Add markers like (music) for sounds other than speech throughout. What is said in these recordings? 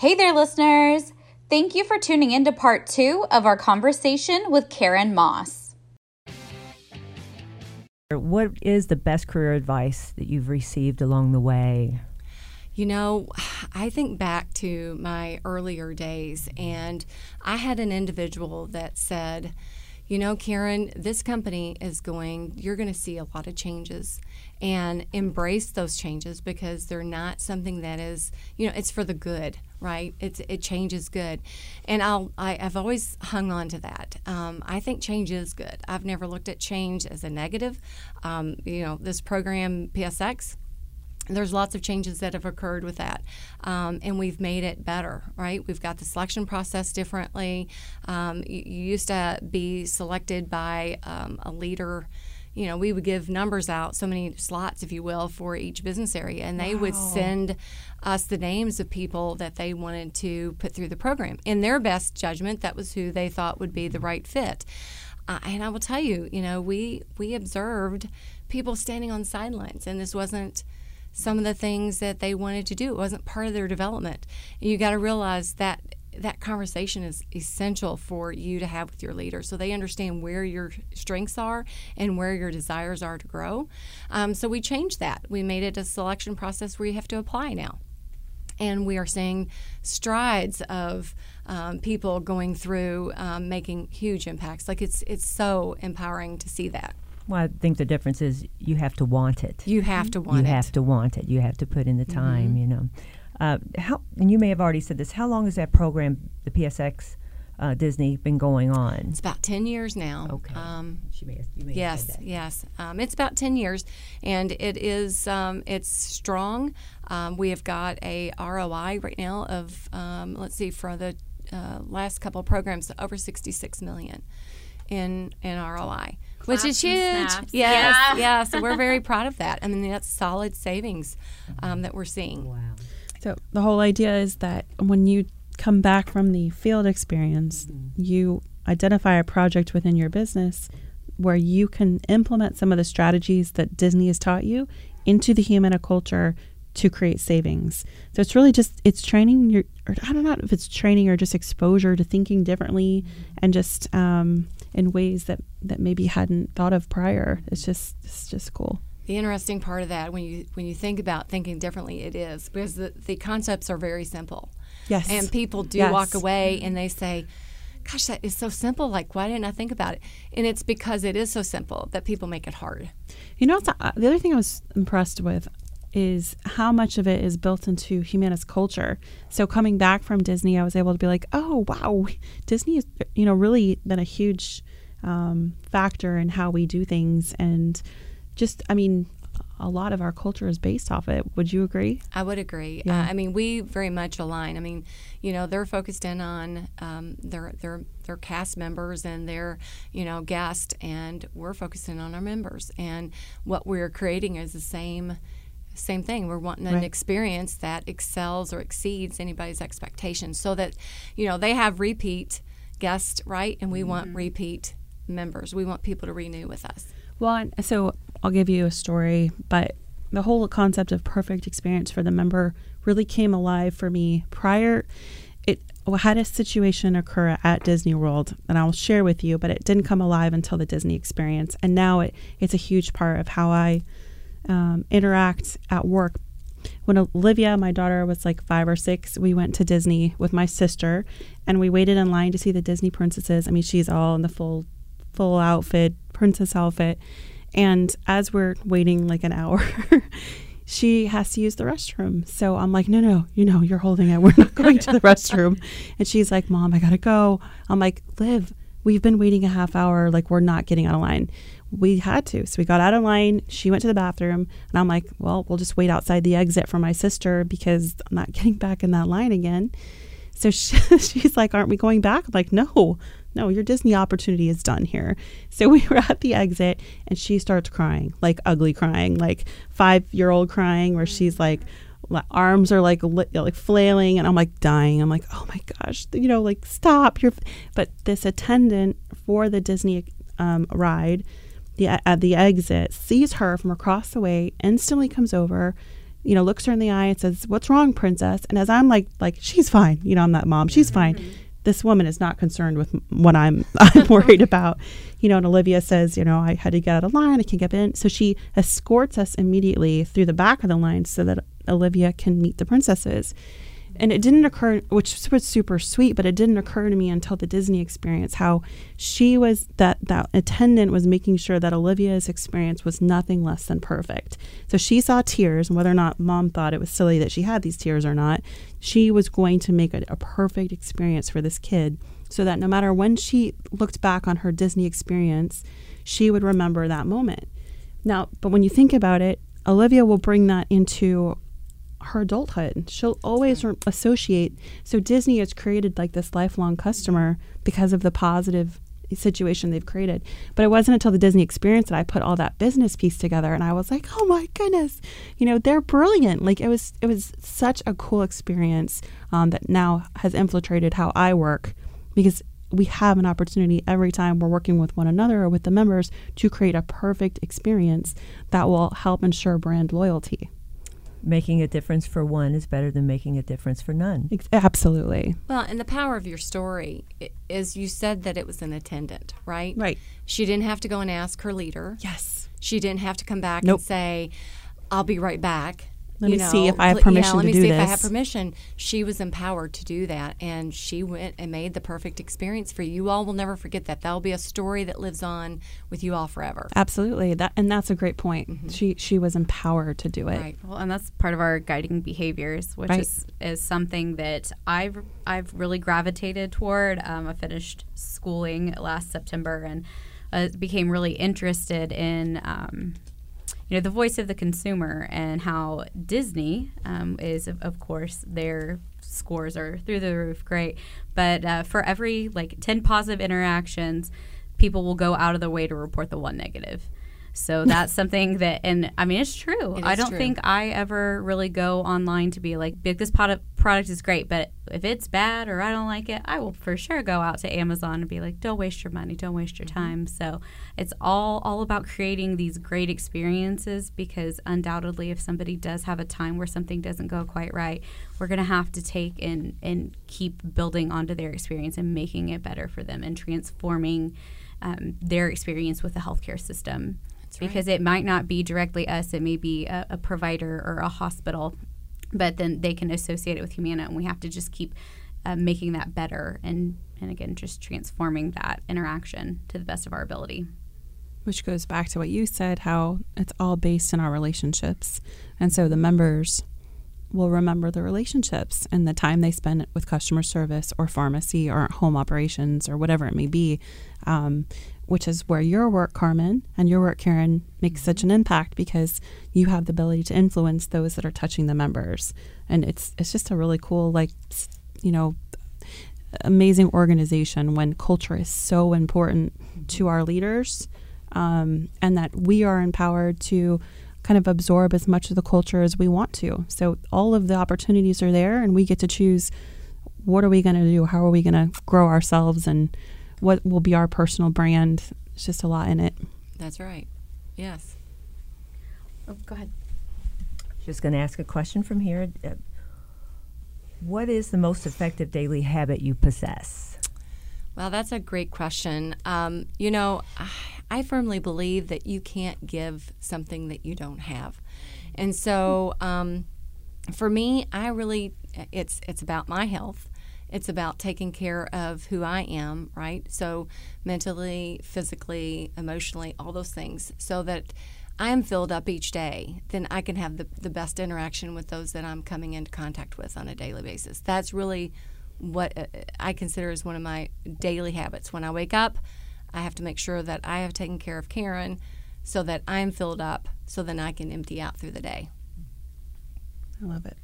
Hey there, listeners! Thank you for tuning in to part two of our conversation with Karen Moss. What is the best career advice that you've received along the way? You know, I think back to my earlier days, and I had an individual that said, you know, Karen, this company is going, you're going to see a lot of changes and embrace those changes because they're not something that is, you know, it's for the good, right? It's, it changes good. And I'll, I, have always hung on to that. Um, I think change is good. I've never looked at change as a negative. Um, you know, this program, PSX, there's lots of changes that have occurred with that, um, and we've made it better, right? We've got the selection process differently. Um, you, you, used to be selected by um, a leader. You know, we would give numbers out, so many slots, if you will, for each business area, and they wow. would send us the names of people that they wanted to put through the program. In their best judgment, that was who they thought would be the right fit. Uh, and I will tell you, you know, we we observed people standing on sidelines, and this wasn't some of the things that they wanted to do. It wasn't part of their development. You got to realize that that conversation is essential for you to have with your leader so they understand where your strengths are and where your desires are to grow. Um, so we changed that. We made it a selection process where you have to apply now. And we are seeing strides of um, people going through um, making huge impacts. Like it's it's so empowering to see that. Well, I think the difference is you have to want it. You have to want you it. You have to want it. You have to put in the time, mm-hmm. you know. Uh, how, and you may have already said this, how long has that program, the PSX uh, Disney, been going on? It's about 10 years now. Okay. Um, she may have, you may yes, yes. Um, it's about 10 years, and it is, um, it's strong. Um, we have got a ROI right now of, um, let's see, for the uh, last couple programs, over 66 million in, in ROI which is huge. Yes, yeah. yeah. So we're very (laughs) proud of that. I mean, that's solid savings um, that we're seeing. Wow. So the whole idea is that when you come back from the field experience, mm-hmm. you identify a project within your business where you can implement some of the strategies that Disney has taught you into the Humana culture to create savings. So it's really just it's training your or I don't know if it's training or just exposure to thinking differently mm-hmm. and just um, in ways that that maybe hadn't thought of prior. It's just it's just cool. The interesting part of that when you when you think about thinking differently, it is because the, the concepts are very simple. Yes, and people do yes. walk away and they say. Gosh, that is so simple. Like, why didn't I think about it? And it's because it is so simple that people make it hard. You know, uh, the other thing I was impressed with is how much of it is built into Humana's culture. So coming back from Disney, I was able to be like, oh wow, Disney has you know really been a huge um, factor in how we do things, and just I mean, a lot of our culture is based off it. Would you agree? I would agree. Yeah. Uh, I mean, we very much align. I mean, you know, they're focused in on um, their their their cast members and their you know guests, and we're focusing on our members. And what we're creating is the same same thing. We're wanting an right. experience that excels or exceeds anybody's expectations so that, you know, they have repeat guests, right? And we mm-hmm. want repeat members. We want people to renew with us. Well, so I'll give you a story, but the whole concept of perfect experience for the member really came alive for me prior. It had a situation occur at Disney World, and I'll share with you, but it didn't come alive until the Disney experience. And now it, it's a huge part of how I um, interact at work. When Olivia, my daughter, was like five or six, we went to Disney with my sister, and we waited in line to see the Disney princesses. I mean, she's all in the full, full outfit, princess outfit, and as we're waiting like an hour. (laughs) she has to use the restroom. So I'm like, no, no, you know, you're holding it. We're not going to the restroom. And she's like, Mom, I got to go. I'm like, Liv, we've been waiting a half hour. Like, we're not getting out of line. We had to. So we got out of line. She went to the bathroom. And I'm like, well, we'll just wait outside the exit for my sister because I'm not (laughs) getting back in that line again. So she, (laughs) she's like, aren't we going back? I'm like, no, no, your Disney opportunity is done here. So we (laughs) were at the exit and she starts crying, like ugly crying, like five year old crying, where she's mm. like, arms are like like flailing and I'm like dying. I'm like, oh my gosh, you know, like stop. You're, but this attendant for the Disney um, ride, the at the exit, sees her from across the way, instantly comes over, you know, looks her in the eye and says, "What's wrong, princess?" And as I'm like, like she's fine, you know, I'm that mom, she's mm-hmm. fine. Mm-hmm. This woman is not concerned with what I'm (laughs) I'm worried (laughs) about. You know, and Olivia says, you know, I had to get out of line, I can't get in. So she escorts us immediately through the back of the line so that Olivia can meet the princesses. And it didn't occur, which was super sweet, but it didn't occur to me until the Disney experience how she was that that attendant was making sure that Olivia's experience was nothing less than perfect. So she saw tears, and whether or not mom thought it was silly that she had these tears or not, she was going to make a, a perfect experience for this kid so that no matter when she looked back on her Disney experience, she would remember that moment. Now, but when you think about it, Olivia will bring that into her adulthood. She'll always re- associate. So Disney has created like this lifelong customer because of the positive situation they've created. But it wasn't until the Disney experience that I put all that business piece together and I was like, "Oh my goodness. You know, they're brilliant." Like it was it was such a cool experience um, that now has infiltrated how I work because we have an opportunity every time we're working with one another or with the members to create a perfect experience that will help ensure brand loyalty making a difference for one is better than making a difference for none. Absolutely. Well, and the power of your story is you said that it was an attendant, right? Right. She didn't have to go and ask her leader. Yes. She didn't have to come back nope. and say, I'll be right back. Let you me know, see if I have permission yeah, let me see this. if I have permission. She was empowered to do that, and she went and made the perfect experience for you. You all will never forget that. That'll be a story that lives on with you all forever. Absolutely. That and that's a great point. Mm-hmm. She she was empowered to do it. Right. Well, and that's part of our guiding behaviors, which right. is is something that I've I've really gravitated toward. Um, I finished schooling last September and uh, became really interested in. Um, you know the voice of the consumer and how Disney um, is of, of, course their scores are through the roof great. But uh, for every like 10 positive interactions people will go out of their way to report the one negative so that's something that, and I mean, it's true. It I don't true. think I ever really go online to be like, this product product is great, but if it's bad or I don't like it, I will for sure go out to Amazon and be like, don't waste your money, don't waste your mm-hmm. time. So it's all all about creating these great experiences because undoubtedly, if somebody does have a time where something doesn't go quite right, we're gonna have to take and and keep building onto their experience and making it better for them and transforming. Um, their experience with the healthcare system because it might not be directly us, it may be a, a provider or a hospital, but then they can associate it with Humana, and we have to just keep uh, making that better and and again just transforming that interaction to the best of our ability. Which goes back to what you said, how it's all based in our relationships, and so the members will remember the relationships and the time they spend with customer service or pharmacy or home operations or whatever it may be. Um, which is where your work, Carmen, and your work, Karen, makes such an impact because you have the ability to influence those that are touching the members, and it's it's just a really cool, like, you know, amazing organization when culture is so important to our leaders, um, and that we are empowered to kind of absorb as much of the culture as we want to. So all of the opportunities are there, and we get to choose what are we going to do, how are we going to grow ourselves, and what will be our personal brand. It's just a lot in it. That's right. Yes. Oh, go ahead. Just going to ask a question from here. Uh, what is the most effective daily habit you possess? Well, that's a great question. Um, you know, I, I firmly believe that you can't give something that you don't have. And so um, for me, I really, it's, it's about my health. It's about taking care of who I am, right? So mentally, physically, emotionally, all those things, so that I am filled up each day, then I can have the, the best interaction with those that I'm coming into contact with on a daily basis. That's really what uh, I consider as one of my daily habits. When I wake up, I have to make sure that I have taken care of Karen so that I'm filled up so then I can empty out through the day. I love it.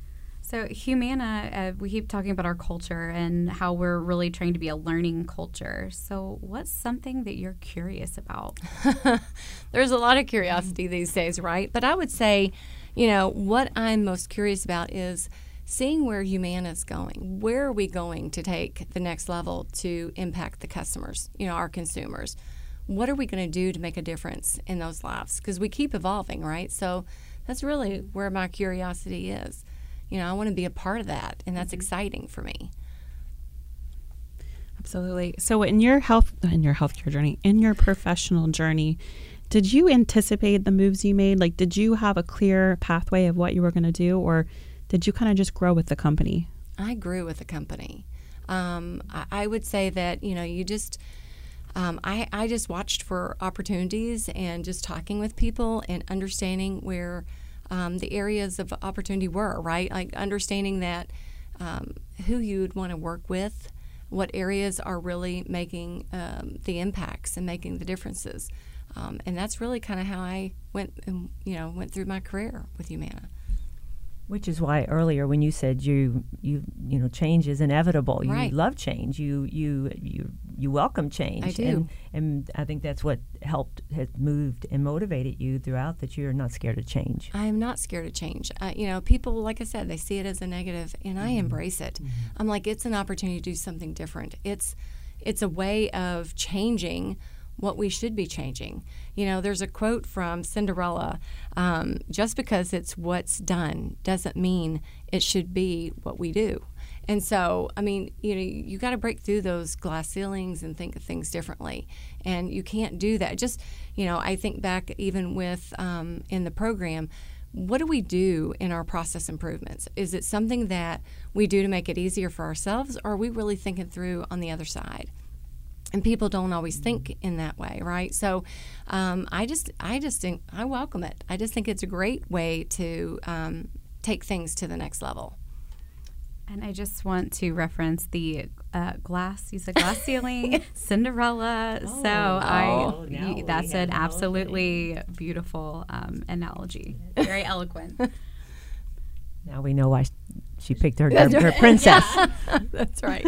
So, Humana, uh, we keep talking about our culture and how we're really trying to be a learning culture. So, what's something that you're curious about? (laughs) There's a lot of curiosity these days, right? But I would say, you know, what I'm most curious about is seeing where Humana is going. Where are we going to take the next level to impact the customers, you know, our consumers? What are we going to do to make a difference in those lives? Because we keep evolving, right? So that's really where my curiosity is. You know, I want to be a part of that, and that's mm-hmm. exciting for me. Absolutely. So, in your health, in your healthcare journey, in your professional journey, did you anticipate the moves you made? Like, did you have a clear pathway of what you were going to do, or did you kind of just grow with the company? I grew with the company. Um, I, I, would say that you know you just um, I, I just watched for opportunities and just talking with people and understanding where um, the areas of opportunity were right like understanding that um, who you'd want to work with what areas are really making um, the impacts and making the differences um, and that's really kind of how I went and you know went through my career with Humana. Which is why earlier when you said you you you know change is inevitable. You right. love change. You you you you welcome change. I do. And, and I think that's what helped has moved and motivated you throughout that you're not scared of change. I am not scared of change. Uh, you know, people like I said, they see it as a negative and I mm-hmm. embrace it. Mm-hmm. I'm like it's an opportunity to do something different. It's it's a way of changing what we should be changing. You know, there's a quote from Cinderella um, just because it's what's done doesn't mean it should be what we do. And so, I mean, you know, you got to break through those glass ceilings and think of things differently. And you can't do that. Just, you know, I think back even with um, in the program, what do we do in our process improvements? Is it something that we do to make it easier for ourselves, or are we really thinking through on the other side? and people don't always think in that way right so um, i just i just think i welcome it i just think it's a great way to um, take things to the next level and I just want to reference the uh, glass. You said glass (laughs) ceiling, Cinderella. Oh, so I, you, that's an absolutely beautiful um, analogy. Very eloquent. (laughs) Now we know why she picked her, her, her princess. (laughs) that's right.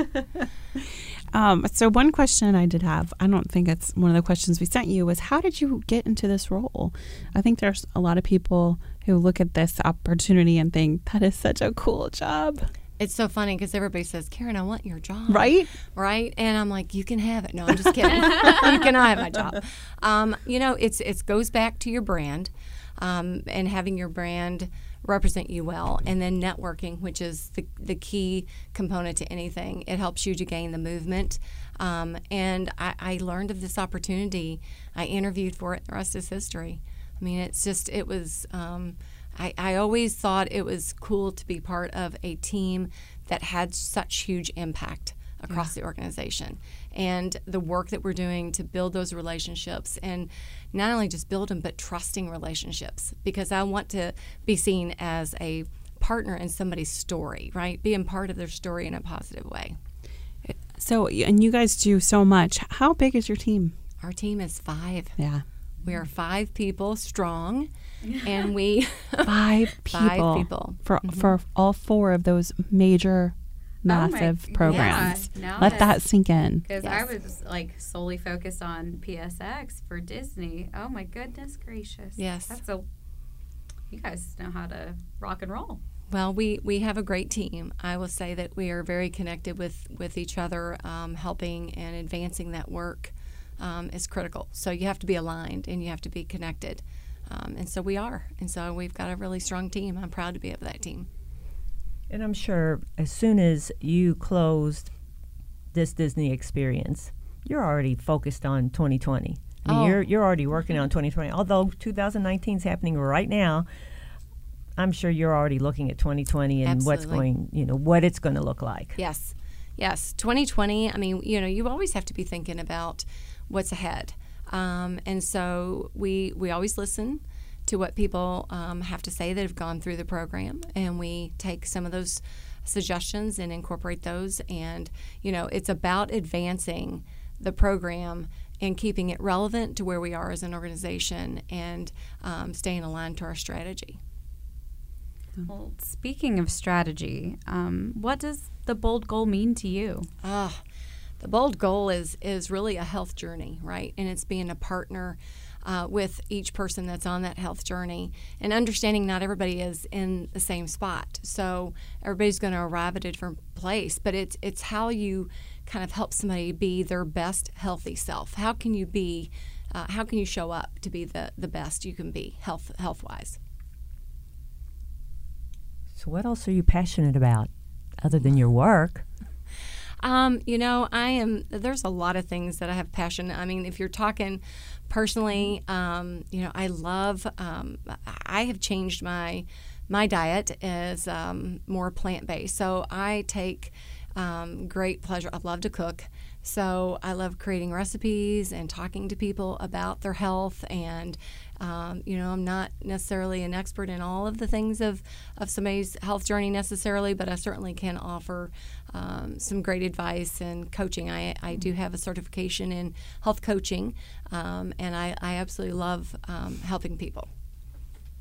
Um, so one question I did have, I don't think it's one of the questions we sent you, was how did you get into this role? I think there's a lot of people who look at this opportunity and think that is such a cool job. It's so funny because everybody says, Karen, I want your job. Right? Right? And I'm like, you can have it. No, I'm just kidding. (laughs) you cannot have my job. Um, you know, it's it goes back to your brand um, and having your brand represent you well. And then networking, which is the, the key component to anything. It helps you to gain the movement. Um, and I, I, learned of this opportunity. I interviewed for it. The rest is history. I mean, it's just, it was, um, I, I always thought it was cool to be part of a team that had such huge impact across yeah. the organization and the work that we're doing to build those relationships and not only just build them but trusting relationships because I want to be seen as a partner in somebody's story, right? Being part of their story in a positive way. So, and you guys do so much. How big is your team? Our team is five. Yeah. We are five people strong, (laughs) and we (laughs) (laughs) five people, five people for mm-hmm. for all four of those major massive oh my, programs. Yeah, Let that sink in. Because yes. I was like solely focused on PSX for Disney. Oh my goodness gracious. Yes. That's a you guys know how to rock and roll. Well, we, we have a great team. I will say that we are very connected with, with each other. Um, helping and advancing that work um, is critical. So you have to be aligned and you have to be connected. Um, and so we are. And so we've got a really strong team. I'm proud to be of that team. And I'm sure as soon as you closed this Disney experience, you're already focused on 2020. I mean, Oh. You're you're already working on 2020. Although 2019 is happening right now, I'm sure you're already looking at 2020 and what's going, you know, what it's going to look like. Yes. Yes. 2020, I mean, you know, you always have to be thinking about what's ahead. Um, and so we, we always listen to what people um, have to say that have gone through the program, and we take some of those suggestions and incorporate those. And, you know, it's about advancing the program and keeping it relevant to where we are as an organization and um, staying aligned to our strategy. Well, speaking of strategy, um, what does the bold goal mean to you? Ah, the bold goal is is really a health journey, right? And it's being a partner uh, with each person that's on that health journey, and understanding not everybody is in the same spot. So everybody's going to arrive at a different place, but it's it's how you kind of help somebody be their best healthy self. How can you be? Uh, how can you show up to be the, the best you can be health health wise? So, what else are you passionate about other than your work? Um, you know, I am. There's a lot of things that I have passion. I mean, if you're talking personally, um, you know, I love. Um, I have changed my my diet as um, more plant based. So I take um, great pleasure. I love to cook. So I love creating recipes and talking to people about their health. And, um, you know, I'm not necessarily an expert in all of the things of, of somebody's health journey necessarily, but I certainly can offer um, some great advice and coaching. I, I do have a certification in health coaching, um, and I, I absolutely love um, helping people.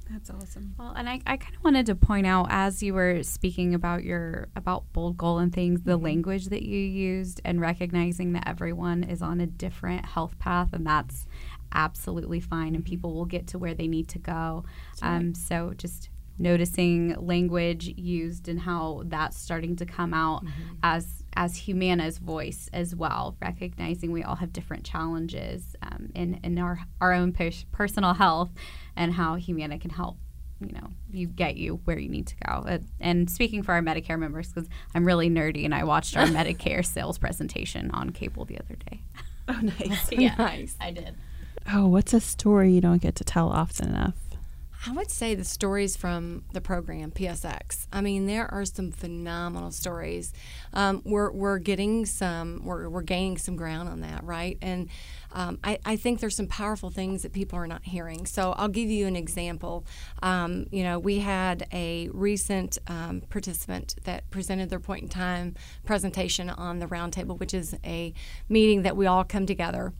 That's awesome. Well, and I, I kind of wanted to point out as you were speaking about your about bold goal and things, the language that you used and recognizing that everyone is on a different health path, and that's absolutely fine, and people will get to where they need to go. Um, so just noticing language used and how that's starting to come out as as Humana's voice as well, recognizing we all have different challenges um, in in our our own pers- personal health, and how Humana can help you know you get you where you need to go. Uh, and speaking for our Medicare members, because I'm really nerdy and I watched our (laughs) Medicare sales presentation on cable the other day. Oh, nice. (laughs) yeah, (laughs) Nice. I did. Oh, what's a story you don't get to tell often enough? I would say the stories from the program PSX. I mean, there are some phenomenal stories. Um, we're, we're getting some, we're, we're gaining some ground on that, right? And um, I, I think there's some powerful things that people are not hearing. So I'll give you an example. Um, you know, we had a recent um, participant that presented their point in time presentation on the roundtable, which is a meeting that we all come together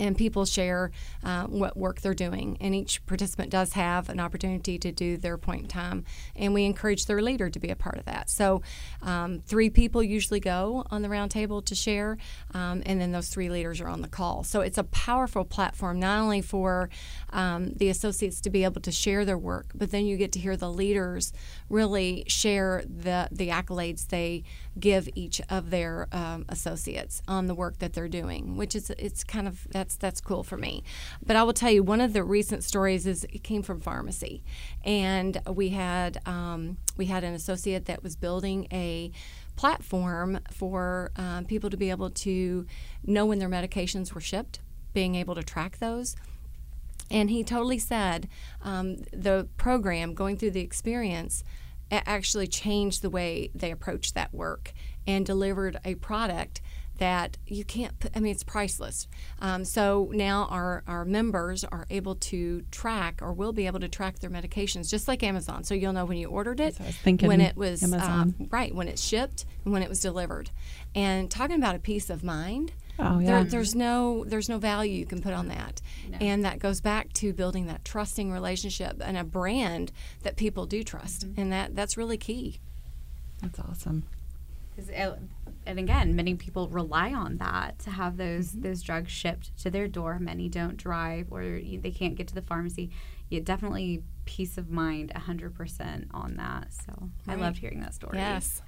and people share uh, what work they're doing. And each participant does have an opportunity to do their point in time, and we encourage their leader to be a part of that. So, um, three people usually go on the roundtable to share, um, and then those three leaders are on the call. So, it's a powerful platform not only for um, the associates to be able to share their work, but then you get to hear the leaders really share the, the accolades they give each of their um, associates on the work that they're doing, which is it's kind of that's that's cool for me. But I will tell you one of the recent stories is it came from pharmacy, and we had um, we had an associate that was building a platform for um, people to be able to know when their medications were shipped, being able to track those. And he totally said um, the program, going through the experience, actually changed the way they approached that work and delivered a product that you can't put, I mean, it's priceless. Um, so now our, our members are able to track or will be able to track their medications just like Amazon. So you'll know when you ordered it, I was thinking, when it was, Amazon. uh, right, when it shipped, and when it was delivered. And talking about a peace of mind. Oh, There, yeah. there's no there's no value you can put on that, and that goes back to building that trusting relationship and a brand that people do trust, Mm-hmm. and that that's really key. That's awesome. Uh, and again, many people rely on that to have those Mm-hmm. those drugs shipped to their door. Many don't drive or they can't get to the pharmacy. Yeah, definitely peace of mind, hundred percent on that. So I loved hearing that story. Yes.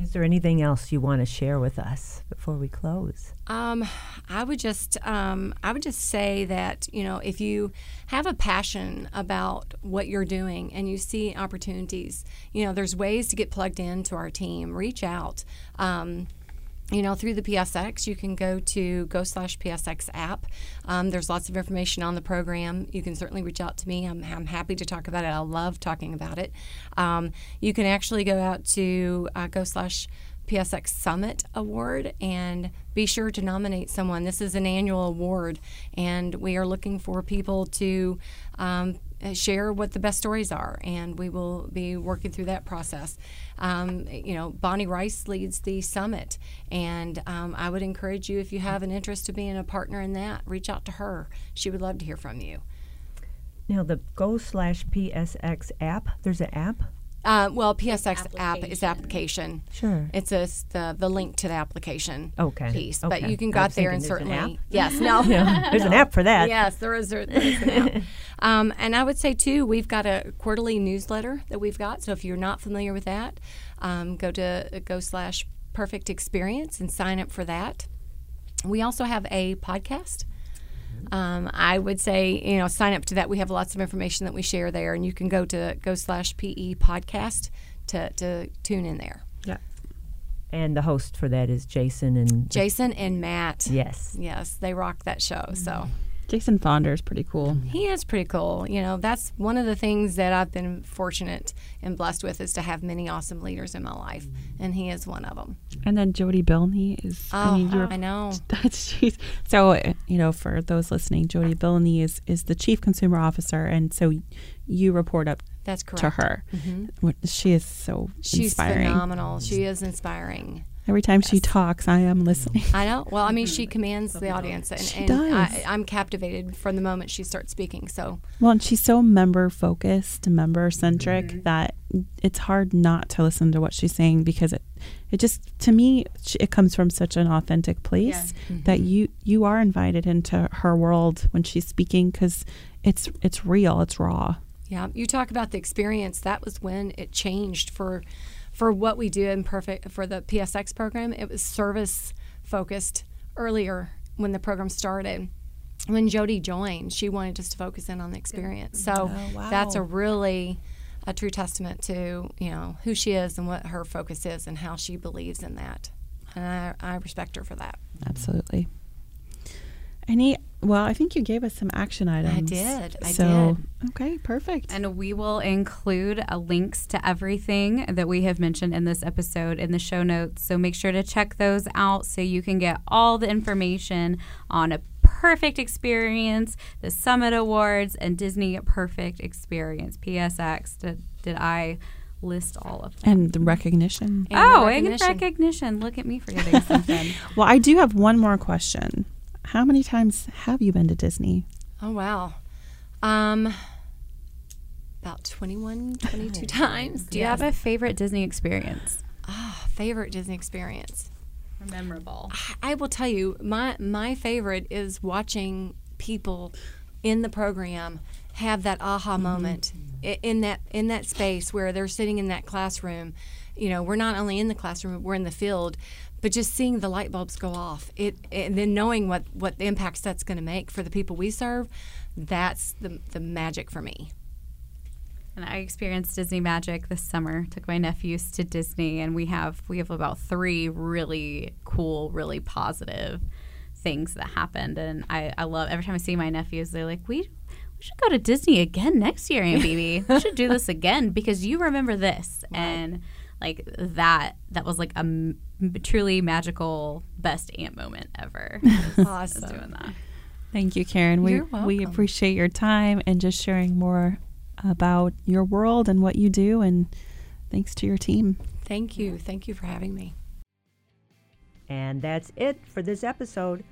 Is there anything else you want to share with us before we close? Um, I would just um, I would just say that you know if you have a passion about what you're doing and you see opportunities, you know there's ways to get plugged into our team. Reach out. Um, you know, through the PSX, you can go to go slash PSX app. Um, there's lots of information on the program. You can certainly reach out to me. I'm, I'm happy to talk about it. I love talking about it. Um, you can actually go out to uh, go slash PSX Summit Award and be sure to nominate someone. This is an annual award, and we are looking for people to um, share what the best stories are, and we will be working through that process. Um, you know, Bonnie Rice leads the summit, and um, I would encourage you if you have an interest to being a partner in that, reach out to her. She would love to hear from you. Now, the Go slash PSX app, there's an app? Uh, well, PSX app is application. Sure. It's a, the the link to the application Okay. piece, Okay. but you can go out there and thinking an certainly (laughs) yes, no, (laughs) Yeah, there's an app for that. yes, there is, there is an app. (laughs) Um, and I would say too, we've got a quarterly newsletter that we've got. So if you're not familiar with that, um, go to go slash perfect experience and sign up for that. We also have a podcast. Um, I would say, you know, sign up to that. We have lots of information that we share there, and you can go to go slash PE podcast to, to tune in there. Yeah. And the host for that is Jason and Jason and Matt. yes. Yes, they rock that show. So Jason Fonder is pretty cool. Mm-hmm. he is pretty cool. You know, that's one of the things that I've been fortunate and blessed with is to have many awesome leaders in my life, mm-hmm. and he is one of them. And then Jody Bilney is. Oh, I mean, oh, you're I know. (laughs) That's she's so you know for those listening, Jody Bilney is is the chief consumer officer, and so you report up That's correct. to her. Mm-hmm. What- She is so She's inspiring. phenomenal. She is inspiring. Every time she talks, I am listening. I know. Well, I mean, she commands the audience, and, She and does. I, I'm captivated from the moment she starts speaking. So, Well, and she's so member focused, member centric Mm-hmm. that it's hard not to listen to what she's saying because it, it just to me it comes from such an authentic place Mm-hmm. that you you are invited into her world when she's speaking because it's it's real, it's raw. yeah, you talk about the experience. That was when it changed for for what we do in perfect for the PSX program. It was service focused earlier when the program started. When Jody joined, she wanted us to focus in on the experience. So oh, that's a really a true testament to you know who she is and what her focus is and how she believes in that. And I, I respect her for that. Absolutely. Any well, I think you gave us some action items. I did, I so, Okay, perfect. And we will include uh, links to everything that we have mentioned in this episode in the show notes. So make sure to check those out so you can get all the information on a perfect experience, the Summit Awards, and Disney Perfect Experience, PSX. Did, did I list all of them? and the recognition. And the oh, and recognition. recognition. Look at me forgetting something. (laughs) Well, I do have one more question. How many times have you been to Disney? Oh wow. Um about 21, 22 times. Do you have a favorite Disney experience? Ah, favorite Disney experience? Memorable. I will tell you, my my favorite is watching people in the program have that aha moment i- in that in that space where they're sitting in that classroom. You know, we're not only in the classroom, we're in the field, but just seeing the light bulbs go off, it and then knowing what what the impacts that's going to make for the people we serve, that's the the magic for me. And I experienced Disney Magic this summer. Took my nephews to Disney, and we have we have about three really cool, really positive things that happened. And I, I love every time I see my nephews, they're like, "We we should go to Disney again next year, Aunt Phoebe. (laughs) we should do this again because you remember this." And like that, that was like a truly magical best aunt moment ever. (laughs) was Awesome. doing that. Thank you, Karen. We You're we appreciate your time and just sharing more about your world and what you do and thanks to your team. Thank you. Thank you for having me. And that's it for this episode.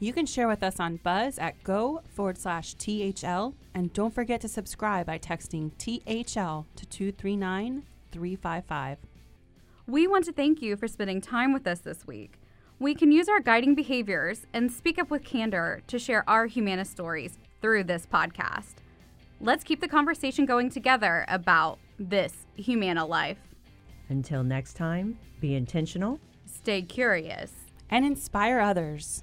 You can share with us on Buzz at go forward slash THL. And don't forget to subscribe by texting THL to 239 355. We want to thank you for spending time with us this week. We can use our guiding behaviors and speak up with candor to share our Humana stories through this podcast. Let's keep the conversation going together about this Humana life. Until next time, be intentional. Stay curious. And inspire others.